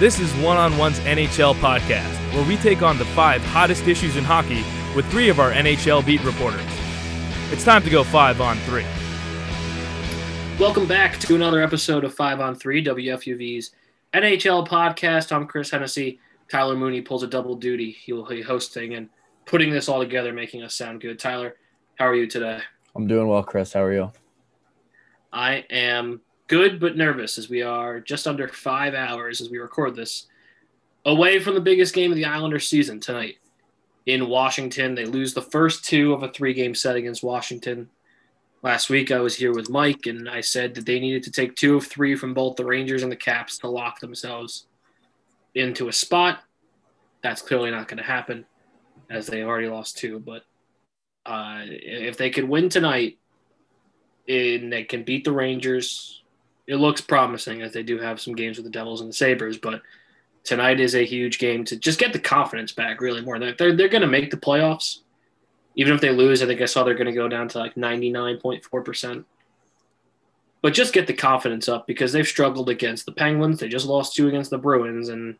This is One on One's NHL podcast, where we take on the five hottest issues in hockey with three of our NHL beat reporters. It's time to go five on three. Welcome back to another episode of Five on Three, WFUV's NHL podcast. I'm Chris Hennessy. Tyler Mooney pulls a double duty. He will be hosting and putting this all together, making us sound good. Tyler, how are you today? I'm doing well, Chris. How are you? I am good but nervous as we are just under five hours as we record this away from the biggest game of the Islanders season tonight in Washington. They lose the first two of a three game set against Washington. Last week, I was here with Mike, and I said that they needed to take two of three from both the Rangers and the Caps to lock themselves into a spot. That's clearly not going to happen as they already lost two. But uh, if they could win tonight and they can beat the Rangers, it looks promising as they do have some games with the Devils and the Sabres. But tonight is a huge game to just get the confidence back, really, more. They're, they're, they're going to make the playoffs. Even if they lose, I think I saw they're going to go down to like 99.4%. But just get the confidence up because they've struggled against the Penguins. They just lost two against the Bruins, and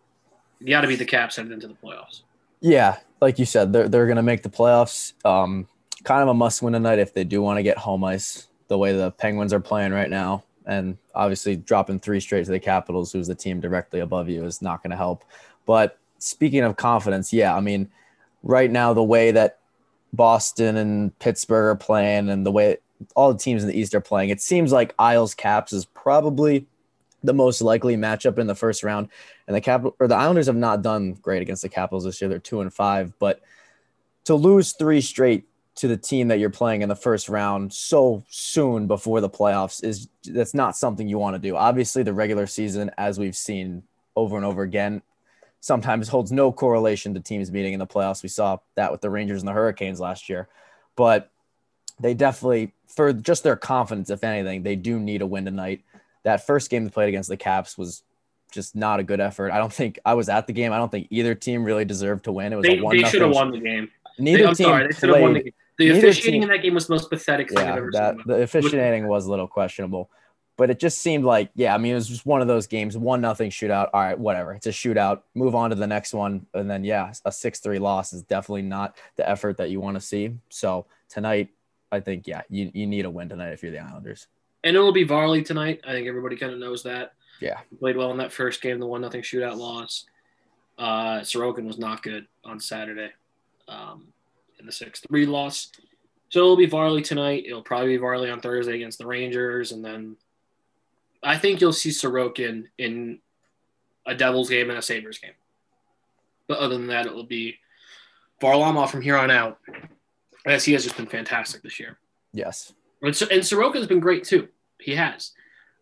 you got to beat the Caps headed into the playoffs. Yeah, like you said, they're, they're going to make the playoffs. Um, kind of a must win tonight if they do want to get home ice the way the Penguins are playing right now and obviously dropping three straight to the Capitals, who's the team directly above you, is not going to help. But speaking of confidence, yeah, I mean, right now the way that Boston and Pittsburgh are playing, and the way all the teams in the East are playing, it seems like Isles Caps is probably the most likely matchup in the first round. And the Cap or the Islanders have not done great against the Capitals this year; they're two and five, but to lose three straight to the team that you're playing in the first round so soon before the playoffs is that's not something you want to do. Obviously, the regular season, as we've seen over and over again, sometimes holds no correlation to teams meeting in the playoffs. We saw that with the Rangers and the Hurricanes last year, but they definitely, for just their confidence, if anything, they do need a win tonight. That first game they played against the Caps was just not a good effort. I don't think I was at the game. I don't think either team really deserved to win. It was they, a one. They should have won the game. Neither they, team sorry, they. The officiating team, in that game was the most pathetic thing yeah, I've ever that, seen. The officiating was a little questionable, but it just seemed like, yeah, I mean, it was just one of those games, one nothing shootout. All right, whatever. It's a shootout. Move on to the next one, and then yeah, a six three loss is definitely not the effort that you want to see. So tonight, I think yeah, you you need a win tonight if you're the Islanders. And it'll be Varley tonight. I think everybody kind of knows that. Yeah, he played well in that first game, the one nothing shootout loss. Uh, Sorokin was not good on Saturday. Um, in the six three loss. So it'll be Varley tonight. It'll probably be Varley on Thursday against the Rangers, and then I think you'll see Sorokin in a Devils game and a Sabres game. But other than that, it will be Varlamov from here on out, as he has just been fantastic this year. Yes, and, and Sorokin's been great too. He has,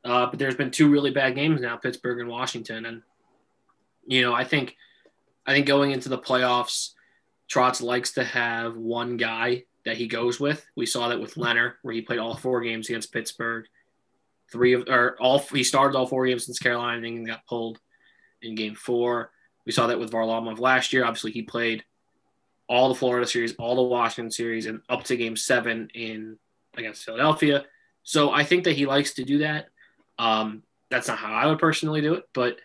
uh, but there's been two really bad games now, Pittsburgh and Washington, and you know I think I think going into the playoffs Trotz likes to have one guy that he goes with. We saw that with Lehner, where he played all four games against Pittsburgh. Three of or all he started all four games against Carolina and got pulled in game four. We saw that with Varlamov last year. Obviously, he played all the Florida series, all the Washington series, and up to game seven in against Philadelphia. So I think that he likes to do that. Um, that's not how I would personally do it, but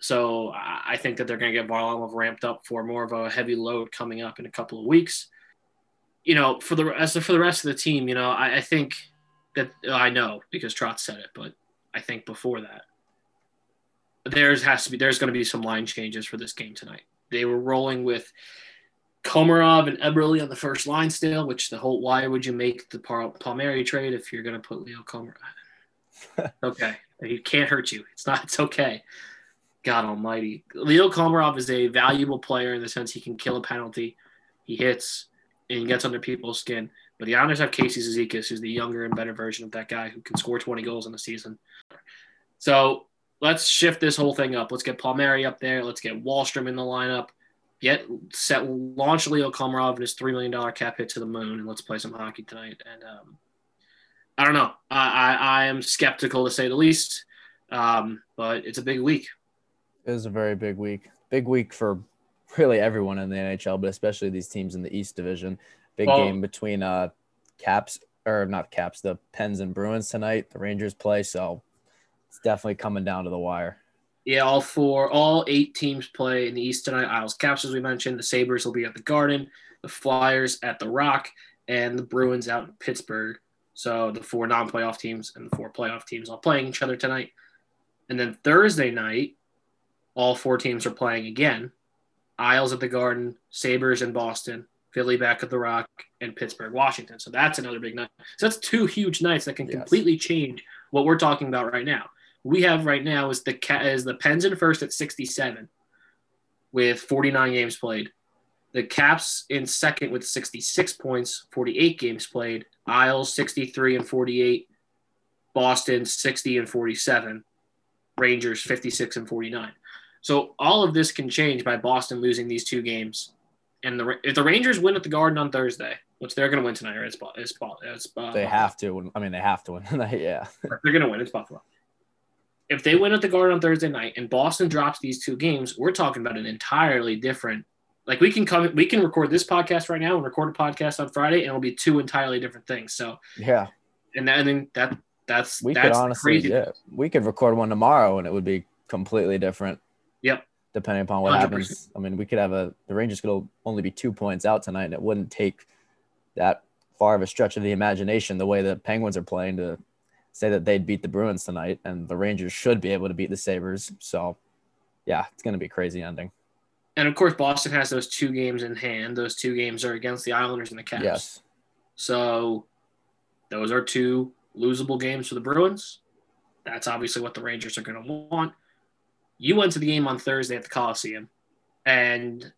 so I think that they're going to get Varlamov ramped up for more of a heavy load coming up in a couple of weeks. You know, for the as for the rest of the team, you know, I, I think that uh, I know because Trotz said it, but I think before that, there's has to be there's going to be some line changes for this game tonight. They were rolling with Komarov and Eberle on the first line still, which the whole why would you make the Palmieri trade if you're going to put Leo Komarov? okay, he can't hurt you. It's not. It's okay. God Almighty, Leo Komarov is a valuable player in the sense he can kill a penalty, he hits, and gets under people's skin. But the Islanders have Casey Cizikas, who's the younger and better version of that guy who can score 20 goals in a season. So let's shift this whole thing up. Let's get Palmieri up there. Let's get Wahlstrom in the lineup. Get set, launch Leo Komarov and his three million dollar cap hit to the moon, and let's play some hockey tonight. And um, I don't know. I, I, I am skeptical to say the least, um, but it's a big week. It was a very big week. Big week for really everyone in the NHL, but especially these teams in the East Division. Big well, game between uh Caps or not Caps, the Pens and Bruins tonight. The Rangers play, so it's definitely coming down to the wire. Yeah, all four, all eight teams play in the East tonight. Isles Caps, as we mentioned. The Sabres will be at the Garden, the Flyers at the Rock, and the Bruins out in Pittsburgh. So the four non-playoff teams and the four playoff teams all playing each other tonight. And then Thursday night, all four teams are playing again. Isles at the Garden, Sabres in Boston, Philly back at the Rock, and Pittsburgh, Washington. So that's another big night. So that's two huge nights that can Yes. completely change what we're talking about right now. We have right now is the is the Pens in first at 67 with 49 games played. The Caps in second with 66 points, 48 games played. Isles 63 and 48. Boston 60 and 47. Rangers 56 and 49. So all of this can change by Boston losing these two games. And the if the Rangers win at the Garden on Thursday, which they're going to win tonight, or it's it's, it's uh, They have to. I mean, they have to win. yeah. they're going to win. It's Buffalo. If they win at the Garden on Thursday night and Boston drops these two games, we're talking about an entirely different. Like we can come, we can record this podcast right now and record a podcast on Friday, and it'll be two entirely different things. So, Yeah. and then and that that's We that's could honestly, crazy. yeah, we could record one tomorrow and it would be completely different. Yep. Depending upon what 100%. happens. I mean, we could have a, the Rangers could only be two points out tonight and it wouldn't take that far of a stretch of the imagination the way the Penguins are playing to say that they'd beat the Bruins tonight and the Rangers should be able to beat the Sabres. So, yeah, it's going to be a crazy ending. And of course, Boston has those two games in hand. Those two games are against the Islanders and the Caps. Yes. So those are two losable games for the Bruins. That's obviously what the Rangers are going to want. You went to the game on Thursday at the Coliseum and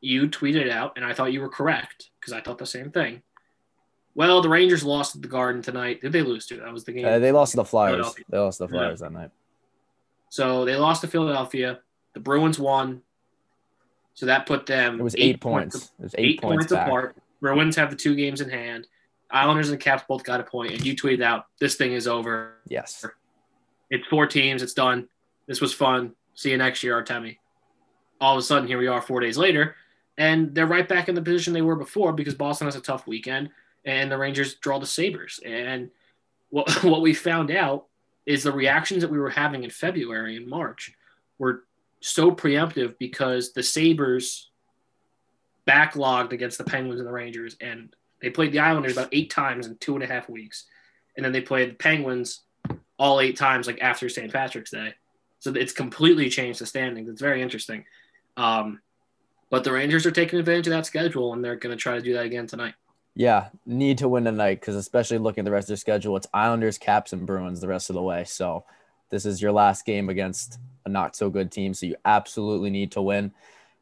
you tweeted out, and I thought you were correct because I thought the same thing. Well, the Rangers lost at the Garden tonight. Did they lose to? That was the game. Uh, they lost to the Flyers. They lost to the Yeah. Flyers that night. so they lost to Philadelphia. The Bruins won. So that put them It was eight, points. It was eight, eight points, points, apart. Bruins have the two games in hand. Islanders and Caps both got a point, and you tweeted out, "This thing is over. Yes. It's four teams. It's done. This was fun. See you next year, Artemi." All of a sudden, here we are, four days later, and they're right back in the position they were before because Boston has a tough weekend, and the Rangers draw the Sabres. And what what we found out is the reactions that we were having in February and March were so preemptive because the Sabres backlogged against the Penguins and the Rangers, and they played the Islanders about eight times in two and a half weeks, and then they played the Penguins all eight times like after St. Patrick's Day. So it's completely changed the standings. It's very interesting. Um, but the Rangers are taking advantage of that schedule, and they're going to try to do that again tonight. Yeah, need to win tonight because especially looking at the rest of their schedule, it's Islanders, Caps, and Bruins the rest of the way. So this is your last game against a not so good team. So you absolutely need to win.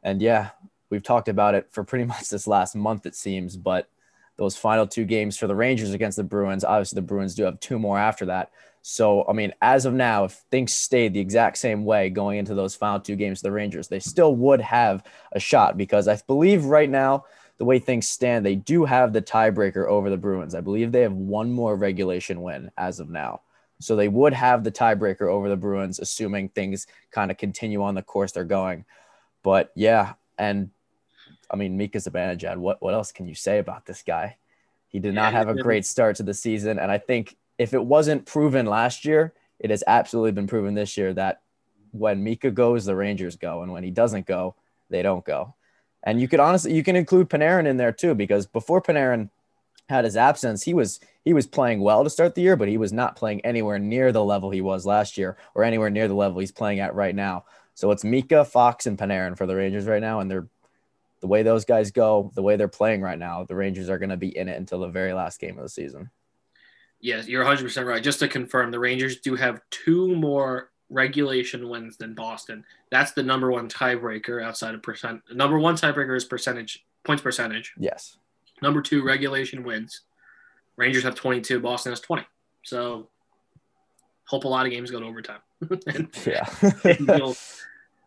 And yeah, we've talked about it for pretty much this last month, it seems. But those final two games for the Rangers against the Bruins, obviously the Bruins do have two more after that. So, I mean, as of now, if things stayed the exact same way going into those final two games for the Rangers, they still would have a shot because I believe right now, the way things stand, they do have the tiebreaker over the Bruins. I believe they have one more regulation win as of now. So they would have the tiebreaker over the Bruins, assuming things kind of continue on the course they're going. But yeah, and I mean, Mika Zibanejad, what, what else can you say about this guy? He did not have a great start to the season. And I think if it wasn't proven last year, it has absolutely been proven this year that when Mika goes, the Rangers go. And when he doesn't go, they don't go. And you could honestly you can include Panarin in there too, because before Panarin had his absence, he was he was playing well to start the year, but he was not playing anywhere near the level he was last year or anywhere near the level he's playing at right now. So it's Mika, Fox, and Panarin for the Rangers right now, and they're the way those guys go, the way they're playing right now, the Rangers are going to be in it until the very last game of the season. Yes, you're 100% right. Just to confirm, the Rangers do have two more regulation wins than Boston. That's the number one tiebreaker outside of percent. Number one tiebreaker is percentage, points percentage. Yes. Number two, regulation wins. Rangers have 22, Boston has 20. So hope a lot of games go to overtime. and Yeah. you'll,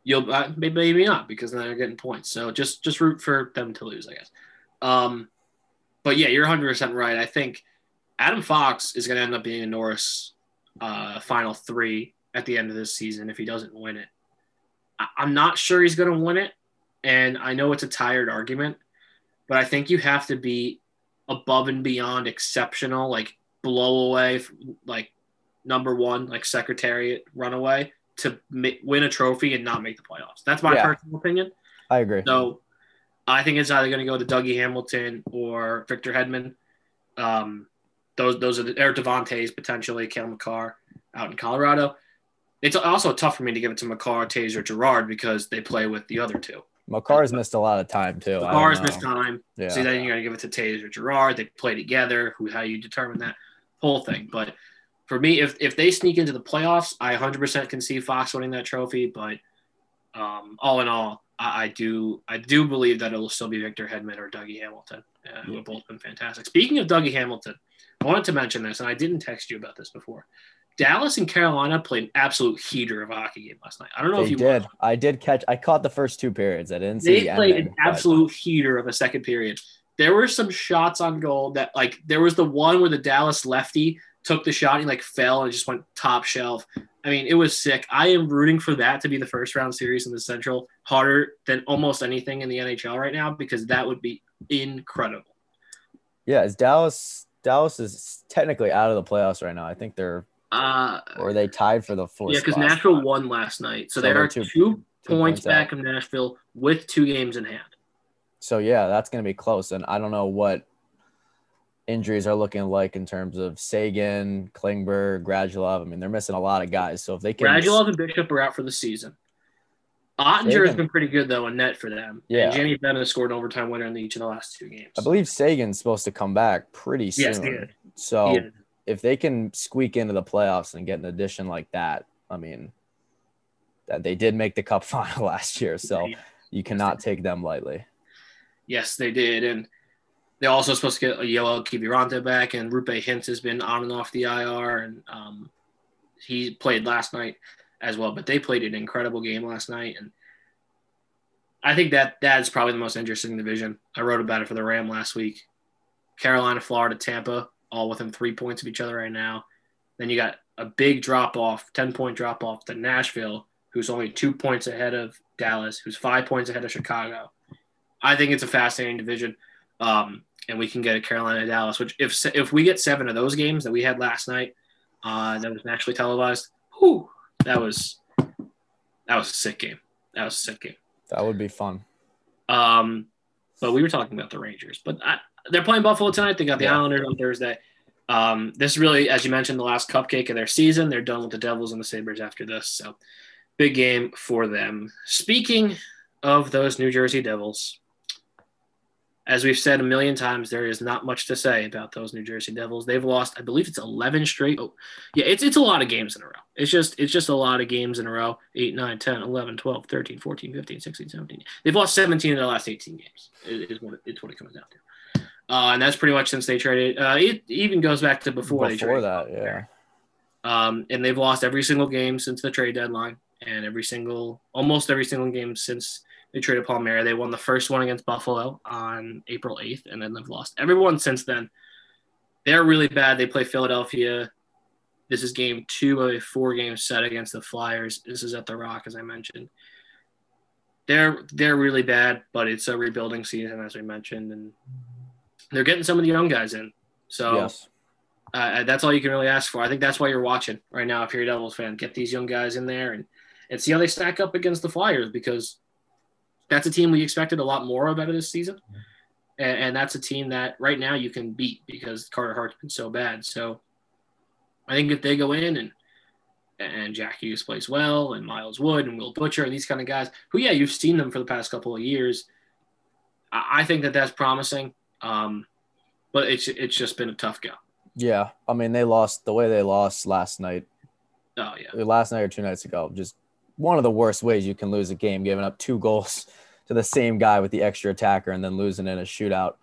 you'll uh, maybe, maybe not because then they're getting points. So just just root for them to lose, I guess. Um, but yeah, you're 100 percent right. I think Adam Fox is going to end up being a Norris uh, final three at the end of this season if he doesn't win it. I- I'm not sure he's going to win it, and I know it's a tired argument, but I think you have to be above and beyond exceptional, like blow away, like number one, like Secretariat runaway to ma- win a trophy and not make the playoffs. That's my Yeah. personal opinion. I agree. So I think it's either going to go to Dougie Hamilton or Victor Hedman. Um, those those are the, or Devon Toews potentially, Cale Makar out in Colorado. It's also tough for me to give it to Makar, Toews, or Girard because they play with the other two. Makar's missed a lot of time too. Makar's missed time. Yeah. So then you're to give it to Toews or Girard. They play together. Who how you determine that whole thing. But for me, if if they sneak into the playoffs, I 100% can see Fox winning that trophy. But um, all in all, I, I do I do believe that it'll still be Victor Hedman or Dougie Hamilton, uh, who have both been fantastic. Speaking of Dougie Hamilton, I wanted to mention this, and I didn't text you about this before. Dallas and Carolina played an absolute heater of a hockey game last night. I don't know if you did. watched. I did catch. I caught the first two periods. I didn't see They the played ending, an but- absolute heater of a second period. There were some shots on goal that, like, there was the one where the Dallas lefty took the shot and he like fell and just went top shelf. I mean, it was sick. I am rooting for that to be the first round series in the Central harder than almost anything in the NHL right now because that would be incredible. Yeah, is Dallas? Dallas is technically out of the playoffs right now. I think they're Uh, or they tied for the fourth. yeah, because? Nashville won last night, so, So they they're two, two- points points back out. of Nashville with two games in hand. So yeah, that's going to be close, and I don't know what injuries are looking like in terms of Seguin, Klingberg, Radulov. I mean, they're missing a lot of guys. So if they can, Radulov and Bishop are out for the season. Oettinger has been pretty good though in net for them. Yeah. and Jamie Benn has scored an overtime winner in each of the last two games. I believe Seguin's supposed to come back pretty soon. Yes. So if they can squeak into the playoffs and get an addition like that, I mean, that they did make the Cup final last year, so you cannot take them lightly. Yes, they did, and they're also supposed to get a Yoel Kiviranta back, and Roope Hintz has been on and off the IR, and um, he played last night as well. But they played an incredible game last night, and I think that that's probably the most interesting division. I wrote about it for the Ram last week. Carolina, Florida, Tampa, all within three points of each other right now. Then you got a big drop off, ten point drop off to Nashville, who's only two points ahead of Dallas, who's five points ahead of Chicago. I think it's a fascinating division, um, and we can get a Carolina Dallas. Which if if we get seven of those games that we had last night, uh, that was naturally televised, whew, that was that was a sick game. That was a sick game. That would be fun. Um, but we were talking about the Rangers, but I, they're playing Buffalo tonight. They got the Yeah. Islanders on Thursday. Um, this really, as you mentioned, the last cupcake of their season. They're done with the Devils and the Sabres after this. So big game for them. Speaking of those New Jersey Devils, as we've said a million times, there is not much to say about those New Jersey Devils. They've lost, I believe it's 11 straight. Oh, yeah, it's, it's a lot of games in a row. It's just it's just a lot of games in a row. 8, 9, 10, 11, 12, 13, 14, 15, 16, 17. They've lost 17 of the last 18 games. Is is what it, it's what it comes down to. Uh, and that's pretty much since they traded. Uh, it even goes back to before, they Before traded. that, yeah. Um, and they've lost every single game since the trade deadline, and every single, almost every single game since they traded Palmieri. They won the first one against Buffalo on April 8th, and then they've lost everyone since then. They're really bad. They play Philadelphia. This is game two of a four game set against the Flyers. This is at the Rock, as I mentioned. They're they're really bad, but it's a rebuilding season, as we mentioned, and they're getting some of the young guys in. So Yes. uh, that's all you can really ask for. I think that's why you're watching right now. If you're a Devils fan, get these young guys in there and and see how they stack up against the Flyers because that's a team we expected a lot more of out of this season, and, and that's a team that right now you can beat because Carter Hart's been so bad. So I think if they go in and and Jack Hughes plays well, and Miles Wood and Will Butcher and these kind of guys, who yeah, you've seen them for the past couple of years. I, I think that that's promising, um, but it's it's just been a tough go. Yeah. I mean, they lost the way they lost last night, Oh yeah. last night or two nights ago. Just one of the worst ways you can lose a game, giving up two goals to the same guy with the extra attacker and then losing in a shootout.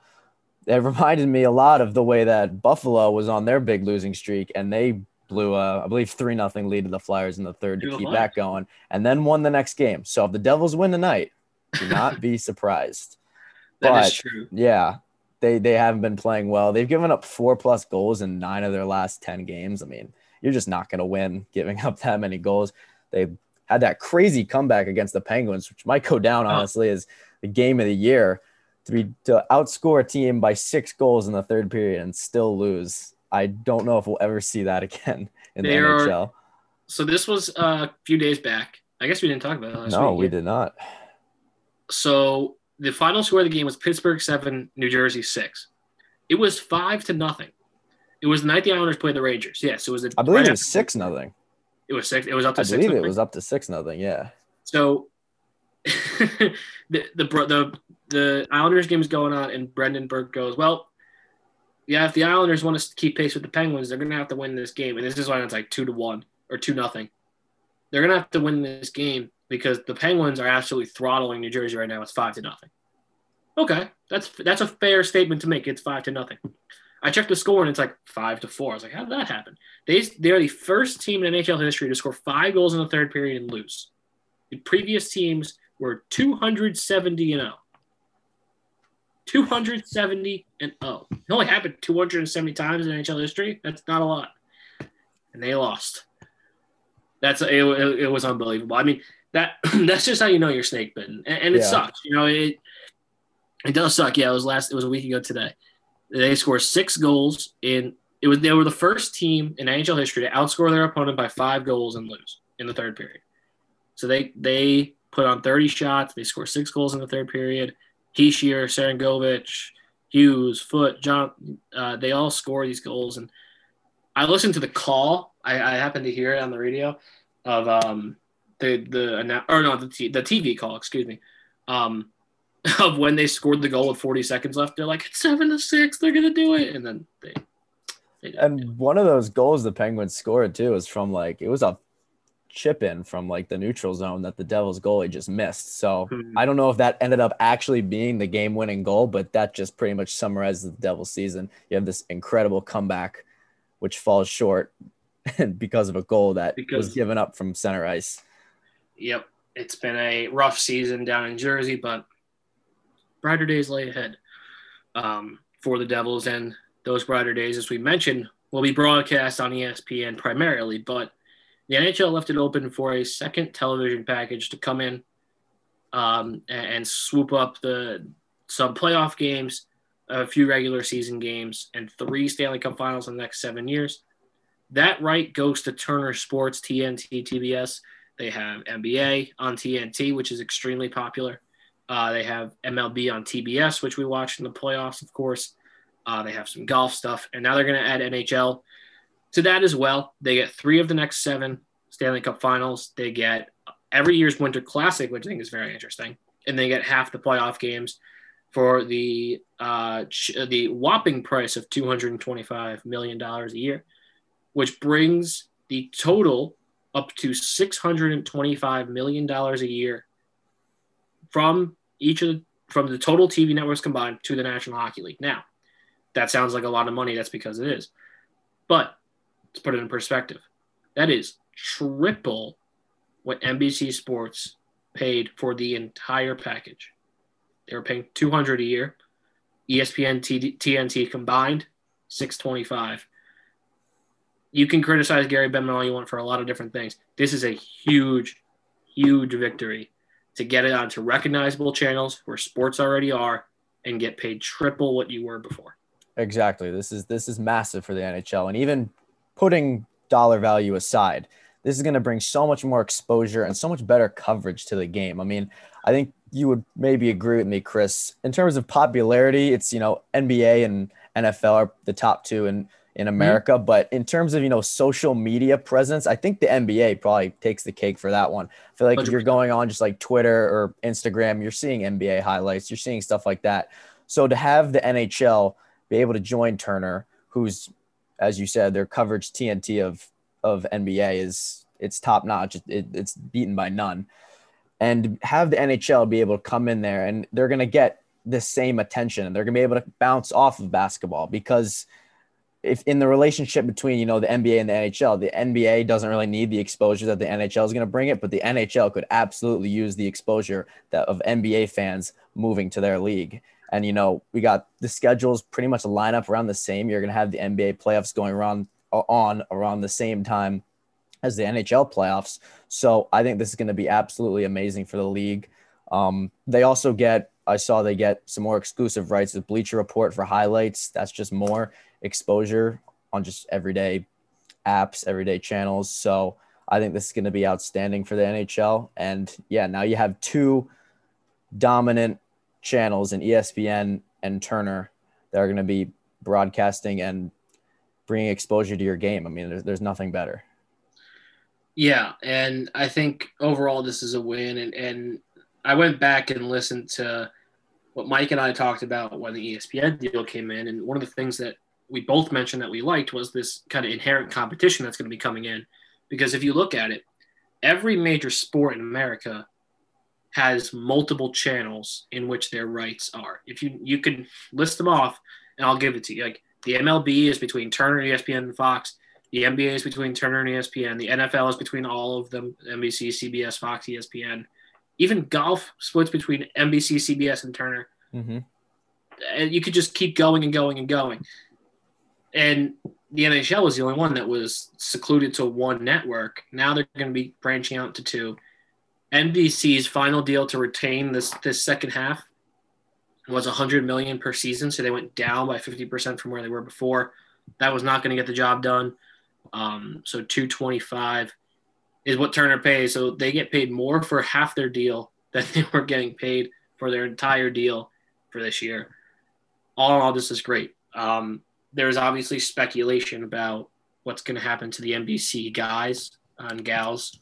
It reminded me a lot of the way that Buffalo was on their big losing streak and they blew a, I believe, 3 nothing lead to the Flyers in the third To keep that going and then won the next game. So if the Devils win tonight, do not be surprised. That is But- true. Yeah, they they haven't been playing well. They've given up four plus goals in nine of their last ten games. I mean, you're just not going to win giving up that many goals. They had that crazy comeback against the Penguins, which might go down Oh. honestly as the game of the year. To be to outscore a team by six goals in the third period and still lose. I don't know if we'll ever see that again in the They are- NHL. So this was uh, a few days back. I guess we didn't talk about it last no, week. we did not. So the final score of the game was Pittsburgh seven, New Jersey six. It was five to nothing. It was the night the Islanders played the Rangers. Yes, it was. A, I believe right it was six nothing. It was six. It was up to I six. believe it was up to six nothing. Yeah. So the the the the Islanders game is going on, and Brendan Burke goes, "Well, yeah, if the Islanders want to keep pace with the Penguins, they're going to have to win this game." And this is why it's like two to one or two nothing. They're going to have to win this game because the Penguins are absolutely throttling New Jersey right now. It's five to nothing. Okay, that's that's a fair statement to make. It's five to nothing. I checked the score and it's like five to four. I was like, how did that happen? They they are the first team in NHL history to score five goals in the third period and lose. The previous teams were 270 and 0. 270 and 0. It only happened 270 times in NHL history. That's not a lot. And they lost. That's it, it, it was unbelievable. I mean, that that's just how you know you're snake bitten. And, and it Yeah. sucks. You know, it it does suck. Yeah, it was last it was a week ago today. They scored six goals in it was they were the first team in NHL history to outscore their opponent by five goals and lose in the third period. So they they put on 30 shots. They scored six goals in the third period. Hischier, Sharangovich, Hughes, Foote, John, uh, they all score these goals. And I listened to the call. I, I happened to hear it on the radio of um the the or no the t- the TV call. Excuse me. Um, of when they scored the goal with 40 seconds left. They're like it's seven to six. They're gonna do it, and then they. they. And one of those goals the Penguins scored too was from like it was a chip in from like the neutral zone that the Devils goalie just missed. So Mhm. I don't know if that ended up actually being the game winning goal, but that just pretty much summarizes the Devils season. You have this incredible comeback, which falls short because of a goal that Because- was given up from center ice. Yep, it's been a rough season down in Jersey, but brighter days lay ahead um, for the Devils. And those brighter days, as we mentioned, will be broadcast on ESPN primarily. But the NHL left it open for a second television package to come in um, and, and swoop up the some playoff games, a few regular season games, and three Stanley Cup Finals in the next seven years. That right goes to Turner Sports, TNT, TBS. They have NBA on TNT, which is extremely popular. Uh, they have MLB on TBS, which we watched in the playoffs, of course. Uh, they have some golf stuff, and now they're going to add NHL to that as well. They get three of the next seven Stanley Cup Finals. They get every year's Winter Classic, which I think is very interesting, and they get half the playoff games for the uh, the whopping price of two hundred and twenty five million dollars a year, which brings the total up to six hundred and twenty five million dollars a year from each of the, from the total TV networks combined to the National Hockey League. Now, that sounds like a lot of money. That's because it is, but let's put it in perspective. That is triple what NBC Sports paid for the entire package. They were paying 200 a year. ESPN, TNT combined, 625. You can criticize Gary Bettman all you want for a lot of different things. This is a huge, huge victory to get it onto recognizable channels where sports already are and get paid triple what you were before. Exactly. This is this is massive for the NHL, and even putting dollar value aside, this is going to bring so much more exposure and so much better coverage to the game. I mean, I think you would maybe agree with me, Chris. In terms of popularity, it's you know NBA and NFL are the top two in in mm-hmm. America, but in terms of you know social media presence, I think the NBA probably takes the cake for that one. I feel like if you're going on just like Twitter or Instagram, you're seeing NBA highlights, you're seeing stuff like that. So to have the NHL be able to join Turner, who's, as you said, their coverage TNT of of NBA is it's top notch. It, it- it's beaten by none, and have the NHL be able to come in there and they're gonna get the same attention and they're gonna be able to bounce off of basketball because if in the relationship between you know the NBA and the NHL, the NBA doesn't really need the exposure that the NHL is going to bring it, but the NHL could absolutely use the exposure that of NBA fans moving to their league. And you know, we got the schedules pretty much line up around the same. You're going to have the NBA playoffs going around on around the same time as the NHL playoffs. So I think this is going to be absolutely amazing for the league. Um, they also get, I saw they get some more exclusive rights with Bleacher Report for highlights. That's just more exposure on just everyday apps, everyday channels. So I think this is going to be outstanding for the NHL. And yeah, now you have two dominant channels and ESPN and Turner that are going to be broadcasting and bringing exposure to your game. I mean, there's, there's nothing better. Yeah, and I think overall this is a win. And, and I went back and listened to what Mike and I talked about when the ESPN deal came in. And one of the things that we both mentioned that we liked was this kind of inherent competition that's going to be coming in. Because if you look at it, every major sport in America has multiple channels in which their rights are. If you you can list them off, and I'll give it to you. Like the MLB is between Turner, ESPN, and Fox. The NBA is between Turner and ESPN. The NFL is between all of them: NBC, CBS, Fox, ESPN. Even golf splits between NBC, CBS, and Turner. Mm-hmm. And you could just keep going and going and going. And the NHL was the only one that was secluded to one network. Now they're going to be branching out to two. NBC's final deal to retain this this second half was 100 million per season, so they went down by 50% from where they were before. That was not going to get the job done. Um, so 225 is what Turner pays. So they get paid more for half their deal than they were getting paid for their entire deal for this year. All in all, this is great. Um, there's obviously speculation about what's going to happen to the NBC guys and gals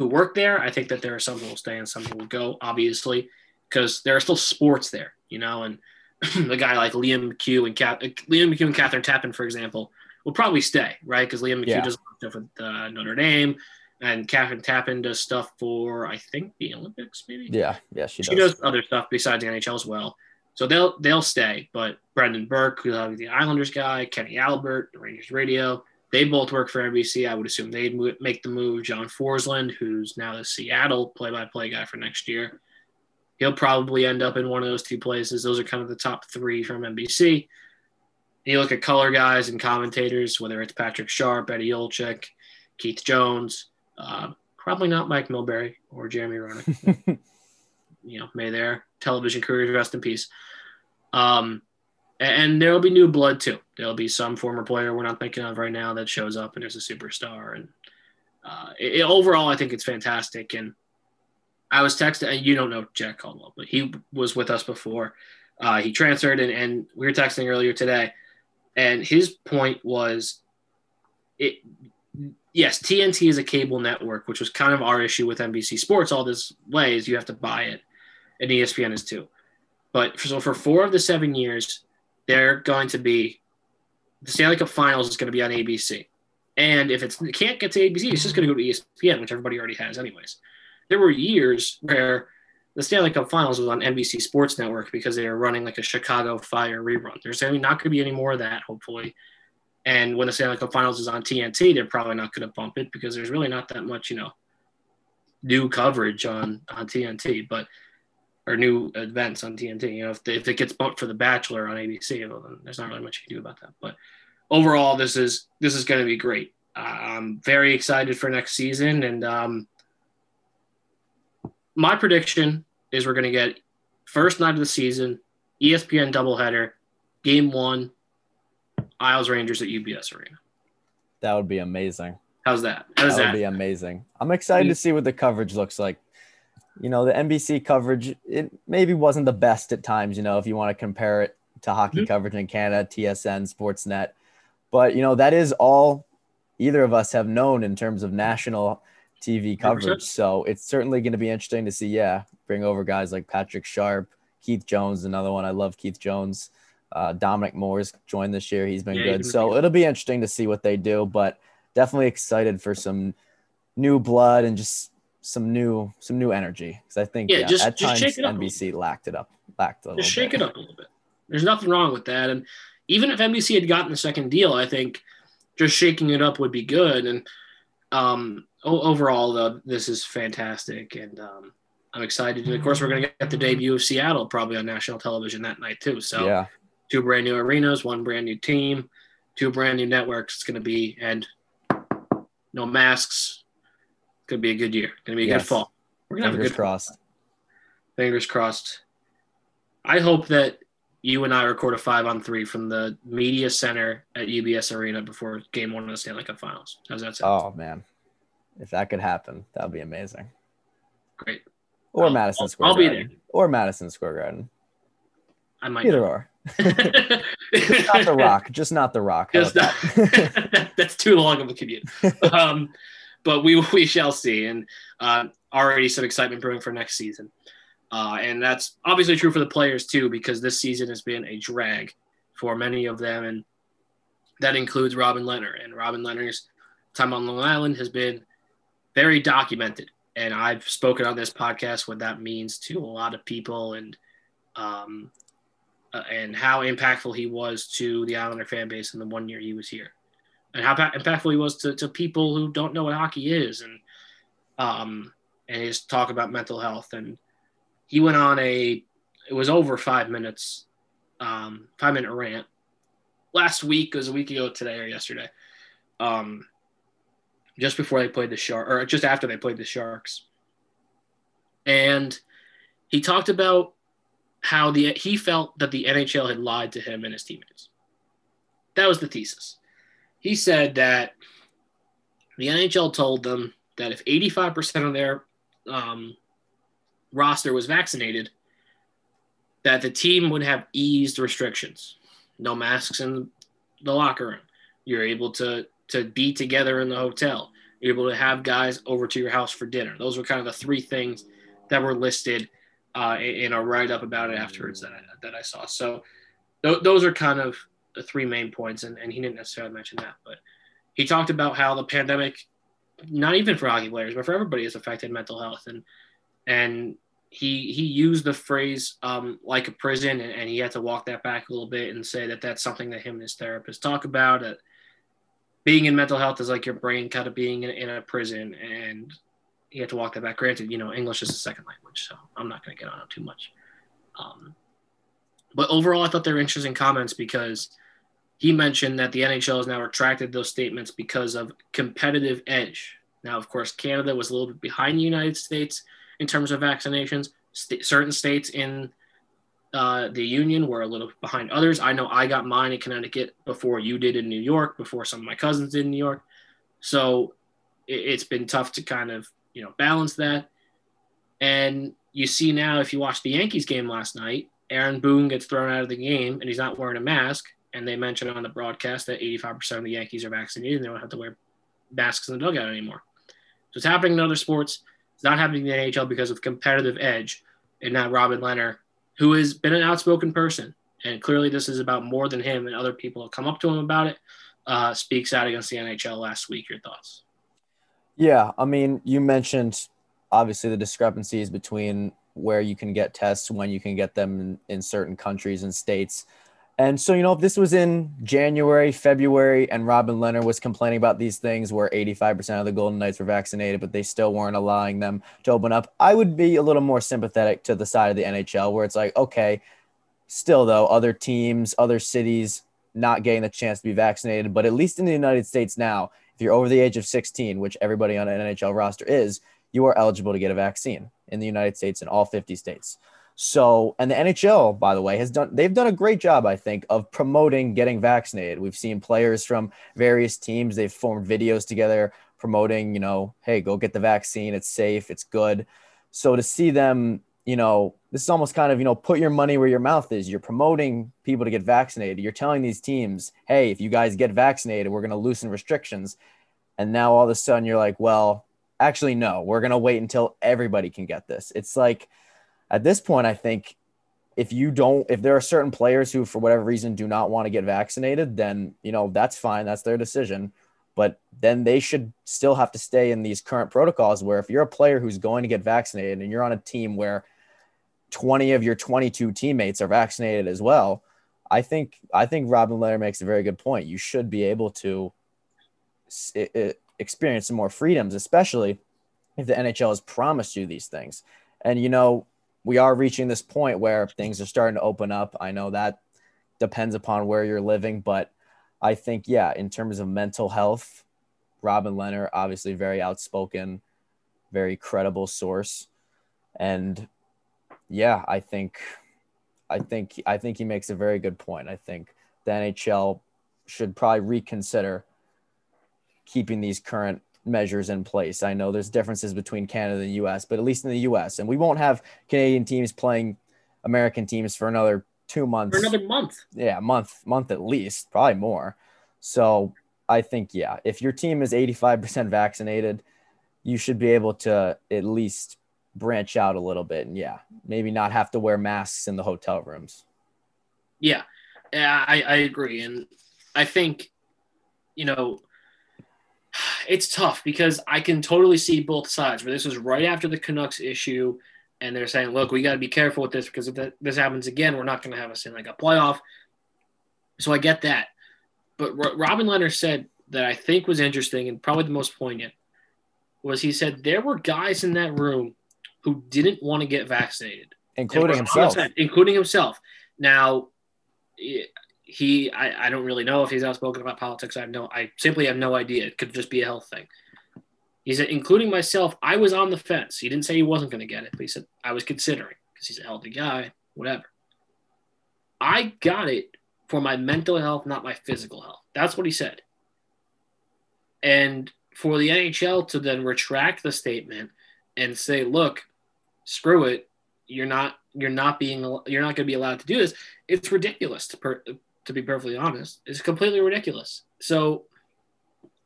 who work there. I think that there are some who will stay and some who will go, obviously, because there are still sports there, you know. And the guy like Liam McHugh and Kat, Liam McHugh and Kathryn Tappen, for example, will probably stay, right? Because Liam McHugh Yeah. does stuff with uh, Notre Dame, and Kathryn Tappen does stuff for I think the Olympics, maybe Yeah, yeah, she, does. she does. does other stuff besides the NHL as well. So they'll they'll stay. But Brendan Burke, who's the Islanders guy, Kenny Albert, the Rangers radio, they both work for NBC. I would assume they'd make the move. John Forslund, who's now the Seattle play-by-play guy for next year, he'll probably end up in one of those two places. Those are kind of the top three from NBC. You look at color guys and commentators, whether it's Patrick Sharp, Eddie Olczyk, Keith Jones, uh, probably not Mike Milbury or Jeremy Roenick you know, may their television careers rest in peace. Um, and there will be new blood too. There'll be some former player we're not thinking of right now that shows up and is a superstar. And uh, it, overall, I think it's fantastic. And I was texting, and you don't know Jack Caldwell, but he was with us before. Uh, he transferred, and, and we were texting earlier today. And his point was, it yes, TNT is a cable network, which was kind of our issue with NBC Sports all this way is you have to buy it, and ESPN is too. But for, so for four of the seven years, they're going to be the Stanley Cup Finals is going to be on ABC, and if it's, it can't get to ABC, it's just going to go to ESPN, which everybody already has anyways. There were years where the Stanley Cup Finals was on NBC Sports Network because they were running like a Chicago Fire rerun. There's not going to be any more of that, hopefully. And when the Stanley Cup Finals is on TNT, they're probably not going to bump it because there's really not that much, you know, new coverage on on TNT, but or new events on TNT. You know, if, if it gets bumped for The Bachelor on ABC, well, then there's not really much you can do about that. But overall, this is this is going to be great. Uh, I'm very excited for next season, and um, my prediction is we're going to get first night of the season, ESPN doubleheader, game one, Isles Rangers at UBS Arena. That would be amazing. How's that? How's that that? would be amazing. I'm excited to see what the coverage looks like. You know, the NBC coverage, it maybe wasn't the best at times, you know, if you want to compare it to hockey Mhm. coverage in Canada, TSN, Sportsnet. But, you know, that is all either of us have known in terms of national TV 100%. coverage. So it's certainly going to be interesting to see, yeah, bring over guys like Patrick Sharp, Keith Jones, another one. I love Keith Jones. Uh, Dominic Moore's joined this year. He's been Yeah, good. So good. it'll be interesting to see what they do, but definitely excited for some new blood and just some new some new energy because I think Yeah, yeah, just- at just times shake it up a NBC lacked it up, lacked a little Just shake bit. it up a little bit. There's nothing wrong with that. And even if NBC had gotten the second deal, I think just shaking it up would be good. And um, overall, though, this is fantastic. And um, I'm excited. And of course, we're going to get the debut of Seattle probably on national television that night, too. So Yeah, two brand new arenas, one brand new team, two brand new networks. It's going to be, and no masks. To be a good year. To be a Yes. good fall. We're going to have a fingers good crossed. fingers crossed. I hope that you and I record a five on three from the media center at UBS Arena before game one of the Stanley Cup finals. How's that sound? Oh man, If that could happen, that would be amazing. Great. Or I'll- Madison I'll- Square I'll be Garden. Or Madison Square Garden. I might. Either or. Not the rock. Just not the rock. Just that? that- that's too long of a commute. Um, but we we shall see, and uh, already some excitement brewing for next season. Uh, and that's obviously true for the players too, because this season has been a drag for many of them, and that includes Robin Lehner. And Robin Lehner's time on Long Island has been very documented, and I've spoken on this podcast what that means to a lot of people, and um, uh, and how impactful he was to the Islander fan base in the one year he was here, and how impactful he was to, to people who don't know what hockey is, and um, and his talk about mental health. And he went on a, it was over five minutes, um, five minute rant last week, it was a week ago today or yesterday, um, just before they played the Shark, or just after they played the Sharks, and he talked about how the he felt that the NHL had lied to him and his teammates. That was the thesis. He said that the NHL told them that if 85% of their um, roster was vaccinated, that the team would have eased restrictions. No masks in the locker room. You're able to to be together in the hotel. You're able to have guys over to your house for dinner. Those were kind of the three things that were listed uh, in a write up about it afterwards that I, that I saw. So th- those are kind of the three main points, and, and he didn't necessarily mention that, but he talked about how the pandemic, not even for hockey players, but for everybody, has affected mental health, and and he he used the phrase um, like a prison, and, and he had to walk that back a little bit and say that that's something that him and his therapist talk about. That being in mental health is like your brain kind of being in, in a prison, and he had to walk that back. Granted, you know, English is a second language, so I'm not going to get on it too much. Um, but overall, I thought they were interesting comments because he mentioned that the NHL has now retracted those statements because of competitive edge. Now, of course, Canada was a little bit behind the United States in terms of vaccinations. St- certain states in uh, the union were a little behind others. I know I got mine in Connecticut before you did in New York, before some of my cousins did in New York. So it, it's been tough to kind of you know balance that. And you see now, if you watch the Yankees game last night, Aaron Boone gets thrown out of the game and he's not wearing a mask. And they mentioned on the broadcast that 85% of the Yankees are vaccinated and they don't have to wear masks in the dugout anymore. So it's happening in other sports. It's not happening in the NHL because of competitive edge. And now Robin Lehner, who has been an outspoken person, and clearly this is about more than him and other people have come up to him about it, uh, speaks out against the NHL last week. Your thoughts? Yeah, I mean, you mentioned obviously the discrepancies between where you can get tests, when you can get them in, in certain countries and states. And so, you know, if this was in January, February, and Robin Lehner was complaining about these things where 85% of the Golden Knights were vaccinated, but they still weren't allowing them to open up, I would be a little more sympathetic to the side of the NHL where it's like, okay, still though, other teams, other cities not getting the chance to be vaccinated, but at least in the United States now, if you're over the age of 16, which everybody on an NHL roster is, you are eligible to get a vaccine in the United States in all 50 states. So, and the NHL, by the way, has done, they've done a great job, I think, of promoting getting vaccinated. We've seen players from various teams, they've formed videos together promoting, you know, hey, go get the vaccine. It's safe, it's good. So to see them, you know, this is almost kind of, you know, put your money where your mouth is. You're promoting people to get vaccinated. You're telling these teams, hey, if you guys get vaccinated, we're going to loosen restrictions. And now all of a sudden you're like, well, actually, no, we're going to wait until everybody can get this. It's like, at this point, I think if you don't, if there are certain players who, for whatever reason, do not want to get vaccinated, then, you know, that's fine. That's their decision. But then they should still have to stay in these current protocols where if you're a player who's going to get vaccinated and you're on a team where 20 of your 22 teammates are vaccinated as well, I think, I think Robin Lehner makes a very good point. You should be able to experience some more freedoms, especially if the NHL has promised you these things. And, you know, we are reaching this point where things are starting to open up. I know that depends upon where you're living, but I think, yeah, in terms of mental health, Robin Lehner, obviously very outspoken, very credible source. And yeah, I think, I think, I think he makes a very good point. I think the NHL should probably reconsider keeping these current measures in place. I know there's differences between Canada and the US, but at least in the US, and we won't have Canadian teams playing American teams for another two months. For another month. Yeah, month, month at least, probably more. So I think, yeah, if your team is 85% vaccinated, you should be able to at least branch out a little bit and yeah, maybe not have to wear masks in the hotel rooms. Yeah, yeah, I, I agree. And I think, you know, it's tough because I can totally see both sides. But this was right after the Canucks issue, and they're saying, "Look, we got to be careful with this because if this happens again, we're not going to have us in like a playoff." So I get that, but Robin Lehner said that I think was interesting and probably the most poignant was he said there were guys in that room who didn't want to get vaccinated, including himself, including himself. Now, eh, he I, I don't really know if he's outspoken about politics. I have no I simply have no idea. It could just be a health thing. He said, including myself, I was on the fence. He didn't say he wasn't going to get it, but he said I was considering because he's a healthy guy, whatever. I got it for my mental health, not my physical health. That's what he said. And for the NHL to then retract the statement and say, look, screw it, you're not you're not being you're not going to be allowed to do this. It's ridiculous to per, to be perfectly honest. It's completely ridiculous. So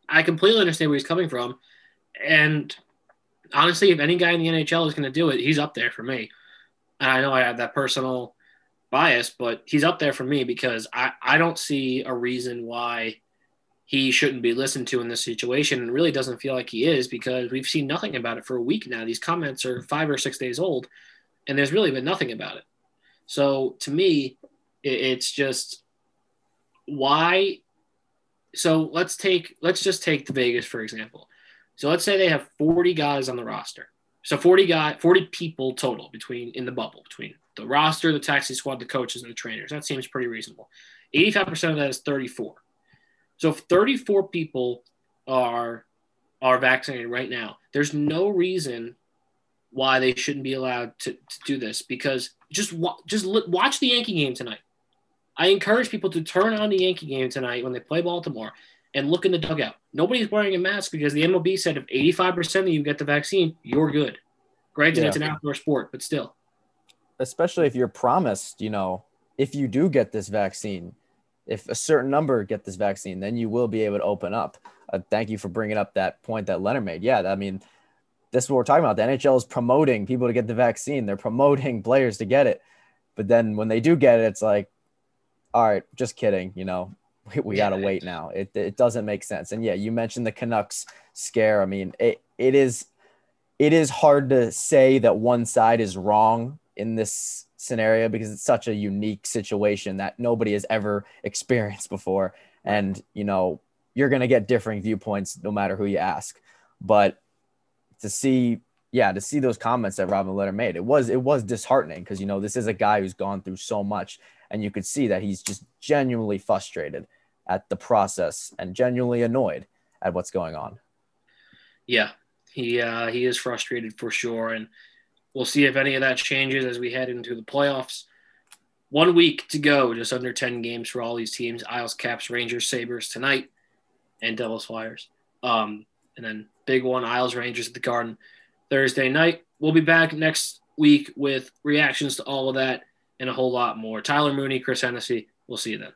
I completely understand where he's coming from. And honestly, if any guy in the NHL is going to do it, he's up there for me. And I know I have that personal bias, but he's up there for me because I, I don't see a reason why he shouldn't be listened to in this situation and really doesn't feel like he is because we've seen nothing about it for a week now. These comments are five or six days old and there's really been nothing about it. So to me, it's just why. So let's take let's just take the Vegas for example. So let's say they have 40 guys on the roster. So 40 guy 40 people total between in the bubble between the roster, the taxi squad, the coaches, and the trainers. That seems pretty reasonable. 85% of that is 34. So if 34 people are are vaccinated right now, there's no reason why they shouldn't be allowed to, to do this because just just watch the Yankee game tonight. I encourage people to turn on the Yankee game tonight when they play Baltimore and look in the dugout. Nobody's wearing a mask because the MLB said if 85% of you get the vaccine, you're good. Granted, yeah. it's an outdoor sport, but still. Especially if you're promised, you know, if you do get this vaccine, if a certain number get this vaccine, then you will be able to open up. Uh, thank you for bringing up that point that Lehner made. Yeah, I mean, this is what we're talking about. The NHL is promoting people to get the vaccine. They're promoting players to get it. But then when they do get it, it's like, all right, just kidding. You know, we, we got to wait now. It, it doesn't make sense. And yeah, you mentioned the Canucks scare. I mean, it, it is, it is hard to say that one side is wrong in this scenario because it's such a unique situation that nobody has ever experienced before. And, you know, you're going to get differing viewpoints no matter who you ask. But to see yeah to see those comments that robin lehner made it was it was disheartening because you know this is a guy who's gone through so much and you could see that he's just genuinely frustrated at the process and genuinely annoyed at what's going on. Yeah he uh, he is frustrated for sure and we'll see if any of that changes as we head into the playoffs. One week to go just under 10 games for all these teams isles caps rangers sabres tonight and devils flyers. Um, and then big one, Isles Rangers at the Garden Thursday night. We'll be back next week with reactions to all of that and a whole lot more. Tyler Mooney, Chris Hennessy. We'll see you then.